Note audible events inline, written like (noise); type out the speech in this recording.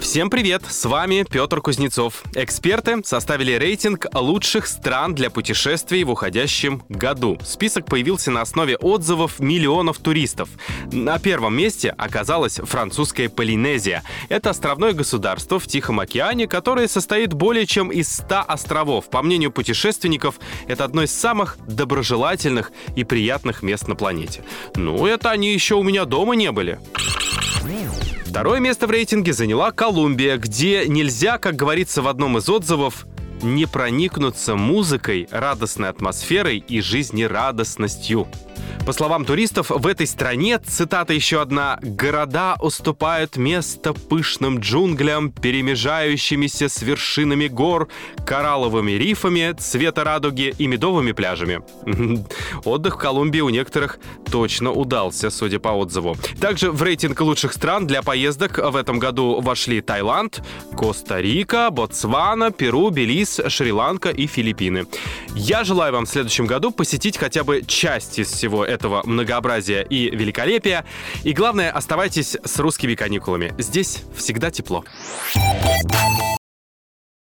Всем привет! С вами Петр Кузнецов. Эксперты составили рейтинг лучших стран для путешествий в уходящем году. Список появился на основе отзывов миллионов туристов. На первом месте оказалась французская Полинезия. Это островное государство в Тихом океане, которое состоит более чем из 100 островов. По мнению путешественников, это одно из самых доброжелательных и приятных мест на планете. Ну, это они еще у меня дома не были. Второе место в рейтинге заняла Колумбия, где нельзя, как говорится в одном из отзывов, не проникнуться музыкой, радостной атмосферой и жизнерадостностью. По словам туристов, в этой стране, цитата еще одна, «города уступают место пышным джунглям, перемежающимися с вершинами гор, коралловыми рифами, цвета радуги и медовыми пляжами». (laughs) Отдых в Колумбии у некоторых точно удался, судя по отзыву. Также в рейтинг лучших стран для поездок в этом году вошли Таиланд, Коста-Рика, Ботсвана, Перу, Белиз, Шри-Ланка и Филиппины. Я желаю вам в следующем году посетить хотя бы часть из всего этого многообразия и великолепия. И главное, оставайтесь с русскими каникулами. Здесь всегда тепло.